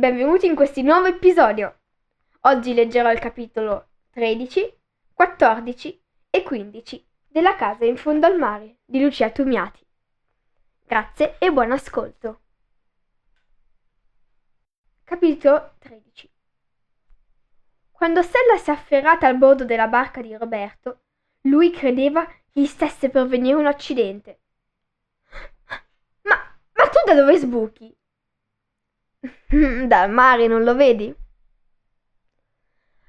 Benvenuti in questo nuovo episodio. Oggi leggerò il capitolo 13, 14 e 15 della casa in fondo al mare di Lucia Tumiati. Grazie e buon ascolto. Capitolo 13 Quando Stella si è afferrata al bordo della barca di Roberto, lui credeva gli stesse per venire un accidente. Ma, ma tu da dove sbuchi? Dal mare, non lo vedi?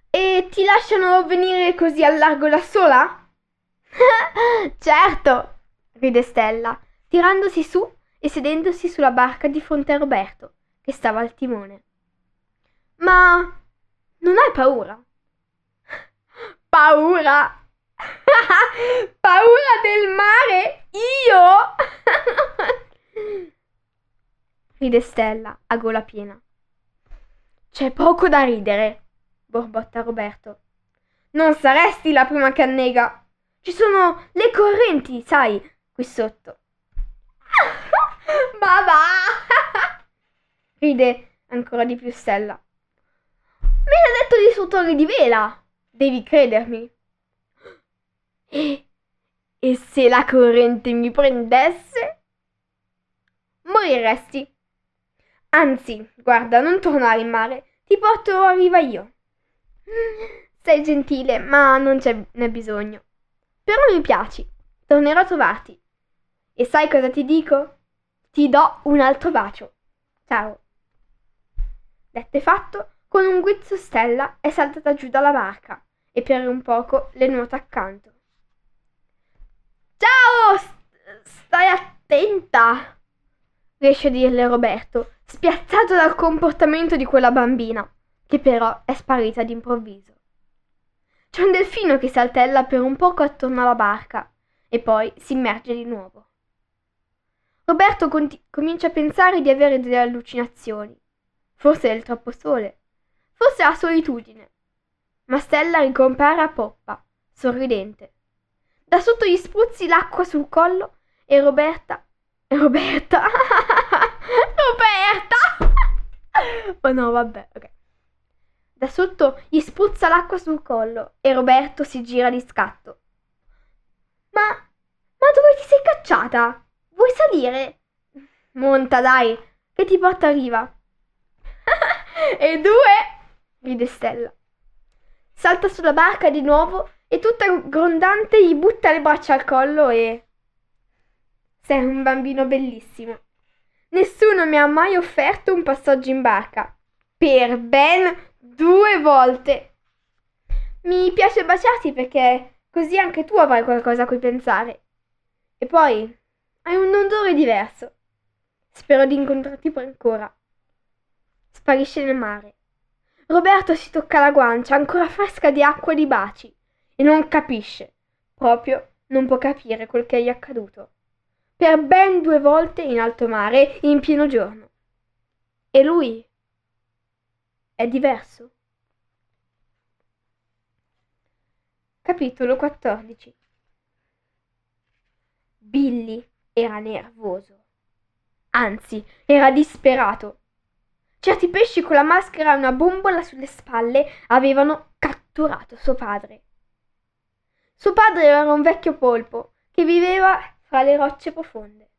E ti lasciano venire così al largo da sola? certo, ride Stella, tirandosi su e sedendosi sulla barca di fronte a Roberto, che stava al timone. Ma non hai paura? Paura? paura del mare? Io? Ride Stella a gola piena. C'è poco da ridere, borbotta Roberto. Non saresti la prima che annega. Ci sono le correnti, sai, qui sotto. Ma va! ride ancora di più Stella. Me l'ha detto di istruttore di vela. Devi credermi. E, e se la corrente mi prendesse? Moriresti. Anzi, guarda, non tornare in mare, ti porto a riva io. Sei gentile, ma non ce n'è bisogno. Però mi piaci, tornerò a trovarti. E sai cosa ti dico? Ti do un altro bacio. Ciao. Detto e fatto, con un guizzo Stella è saltata giù dalla barca e per un poco le nuota accanto. Ciao! stai attenta! riesce a dirle Roberto, spiazzato dal comportamento di quella bambina, che però è sparita d'improvviso. C'è un delfino che saltella per un poco attorno alla barca e poi si immerge di nuovo. Roberto conti- comincia a pensare di avere delle allucinazioni. Forse è il troppo sole, forse la solitudine. Ma Stella ricompare a poppa, sorridente. Da sotto gli spruzzi l'acqua sul collo e Roberta Roberta. Roberta. oh no, vabbè, ok. Da sotto gli spruzza l'acqua sul collo e Roberto si gira di scatto. Ma, ma dove ti sei cacciata? Vuoi salire? Monta, dai, che ti porta a riva. e due, ride Stella. Salta sulla barca di nuovo e tutta grondante gli butta le braccia al collo e sei un bambino bellissimo. Nessuno mi ha mai offerto un passaggio in barca. Per ben due volte. Mi piace baciarti perché così anche tu avrai qualcosa a cui pensare. E poi hai un odore diverso. Spero di incontrarti poi ancora. Sparisce nel mare. Roberto si tocca la guancia, ancora fresca di acqua e di baci, e non capisce. Proprio non può capire quel che gli è accaduto per ben due volte in alto mare in pieno giorno. E lui è diverso. Capitolo 14 Billy era nervoso, anzi era disperato. Certi pesci con la maschera e una bombola sulle spalle avevano catturato suo padre. Suo padre era un vecchio polpo che viveva fra le rocce profonde.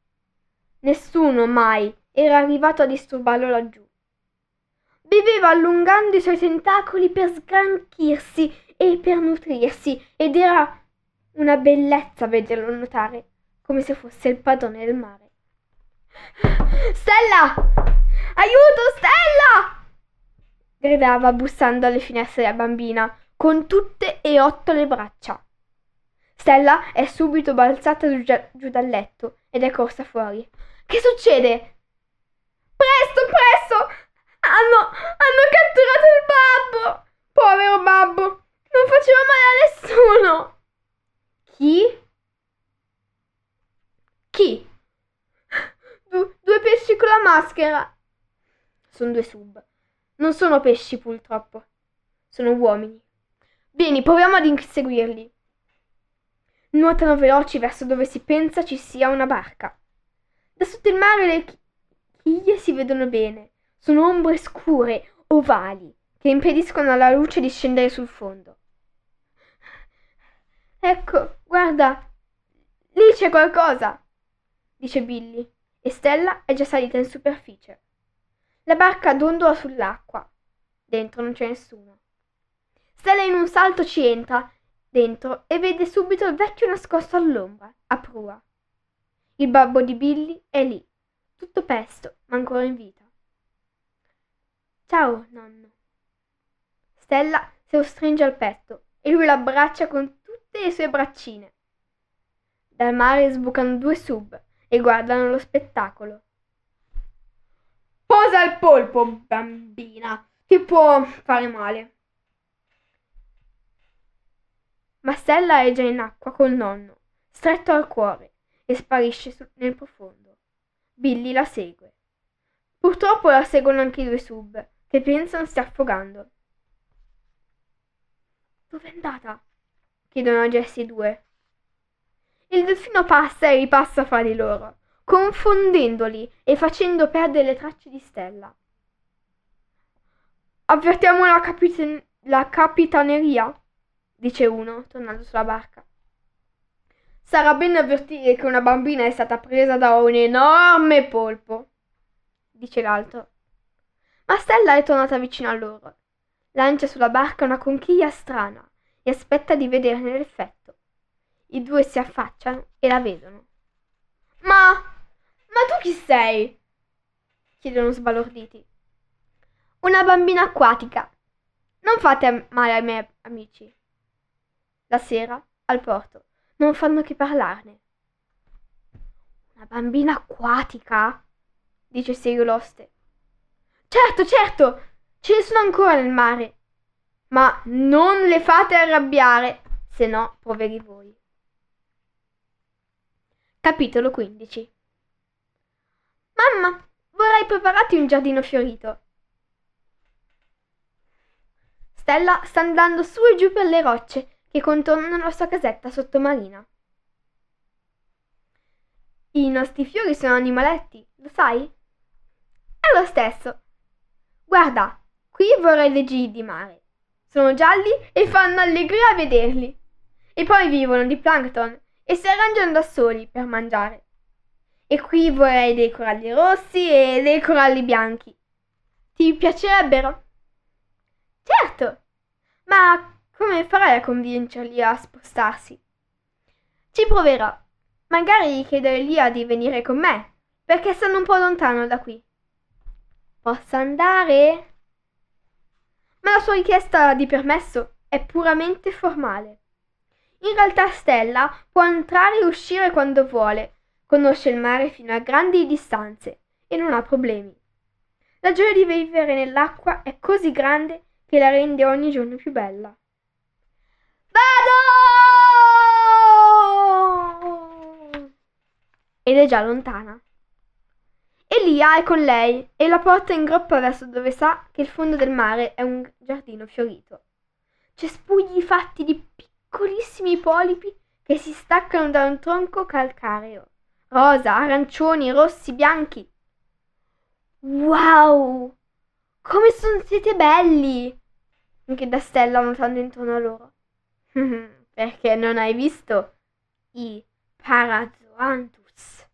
Nessuno mai era arrivato a disturbarlo laggiù. viveva allungando i suoi tentacoli per sgranchirsi e per nutrirsi ed era una bellezza vederlo nuotare come se fosse il padrone del mare. Stella! Aiuto, Stella! gridava bussando alle finestre la bambina con tutte e otto le braccia. Stella è subito balzata giù, giù dal letto ed è corsa fuori. Che succede? Presto, presto! Hanno, hanno catturato il babbo! Povero babbo! Non faceva male a nessuno! Chi? Chi? Du- due pesci con la maschera. Sono due sub. Non sono pesci, purtroppo. Sono uomini. Vieni, proviamo ad inseguirli. Nuotano veloci verso dove si pensa ci sia una barca. Da sotto il mare le chiglie si vedono bene. Sono ombre scure, ovali, che impediscono alla luce di scendere sul fondo. Ecco, guarda, lì c'è qualcosa, dice Billy, e Stella è già salita in superficie. La barca dondola sull'acqua. Dentro non c'è nessuno. Stella in un salto ci entra dentro e vede subito il vecchio nascosto all'ombra, a prua. Il babbo di Billy è lì, tutto pesto, ma ancora in vita. Ciao, nonno. Stella se lo stringe al petto e lui l'abbraccia con tutte le sue braccine. Dal mare sbucano due sub e guardano lo spettacolo. Posa il polpo, bambina, ti può fare male. Ma Stella è già in acqua col nonno, stretto al cuore, e sparisce nel profondo. Billy la segue. Purtroppo la seguono anche i due sub, che pensano stia affogando. Dove è andata? chiedono a Jessie due. Il delfino passa e ripassa fra di loro, confondendoli e facendo perdere le tracce di Stella. Avvertiamo la, capiten- la capitaneria, dice uno, tornando sulla barca. Sarà bene avvertire che una bambina è stata presa da un enorme polpo, dice l'altro. Ma Stella è tornata vicino a loro. Lancia sulla barca una conchiglia strana e aspetta di vederne l'effetto. I due si affacciano e la vedono. Ma. ma tu chi sei? chiedono sbalorditi. Una bambina acquatica. Non fate male ai miei amici. La sera, al porto, non fanno che parlarne. Una bambina acquatica? dice Sirio Loste. Certo, certo, ce ne sono ancora nel mare. Ma non le fate arrabbiare, se no, poveri voi. Capitolo 15 Mamma, vorrei prepararti un giardino fiorito. Stella sta andando su e giù per le rocce che contornano la sua casetta sottomarina. I nostri fiori sono animaletti, lo sai? È lo stesso. Guarda, qui vorrei le giri di mare. Sono gialli e fanno allegria a vederli. E poi vivono di plankton e si arrangiano da soli per mangiare. E qui vorrei dei coralli rossi e dei coralli bianchi. Ti piacerebbero? Certo, ma come farai a convincerli a spostarsi? Ci proverò. Magari chiedere Lia di venire con me, perché stanno un po' lontano da qui. Posso andare? ma la sua richiesta di permesso è puramente formale. In realtà Stella può entrare e uscire quando vuole, conosce il mare fino a grandi distanze e non ha problemi. La gioia di vivere nell'acqua è così grande che la rende ogni giorno più bella. Ed è già lontana. Elia è con lei e la porta in groppa verso dove sa che il fondo del mare è un giardino fiorito. Cespugli fatti di piccolissimi polipi che si staccano da un tronco calcareo. Rosa, arancioni, rossi, bianchi. Wow! Come sono siete belli! Grida Stella nuotando intorno a loro. Perché non hai visto i parazoantus?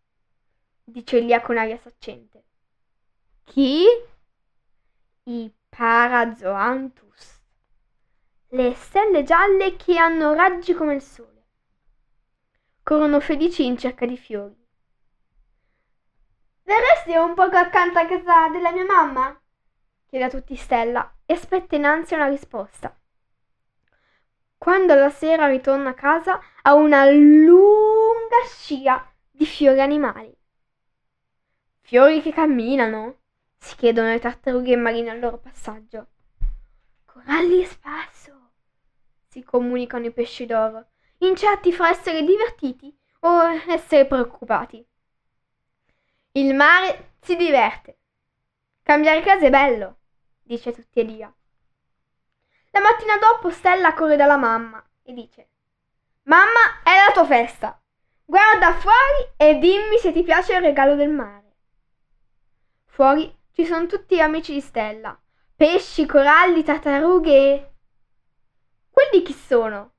dice Elia con aria saccente. Chi? I Parazoanthus. Le stelle gialle che hanno raggi come il sole. Corrono felici in cerca di fiori. Verresti un poco accanto a casa della mia mamma? chiede a tutti Stella e aspetta in ansia una risposta. Quando la sera ritorna a casa ha una lunga scia di fiori animali. Fiori che camminano? si chiedono le tartarughe marine al loro passaggio. Coralli spasso, si comunicano i pesci d'oro, incerti fra essere divertiti o essere preoccupati. Il mare si diverte. Cambiare casa è bello, dice tutti Elia. La mattina dopo Stella corre dalla mamma e dice Mamma, è la tua festa. Guarda fuori e dimmi se ti piace il regalo del mare. Fuori ci sono tutti gli amici di Stella. Pesci, coralli, tartarughe. Quelli chi sono?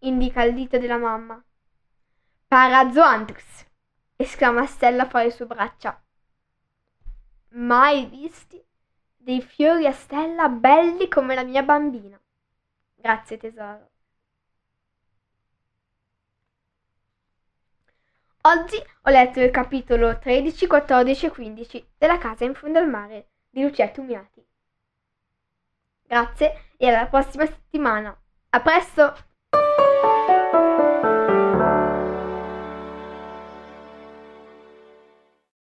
indica il dito della mamma. Parazoanthus, esclama Stella fra le sue braccia. Mai visti dei fiori a stella belli come la mia bambina. Grazie tesoro. Oggi ho letto il capitolo 13, 14 e 15 della Casa in fondo al mare di Lucietto Umiati. Grazie e alla prossima settimana. A presto!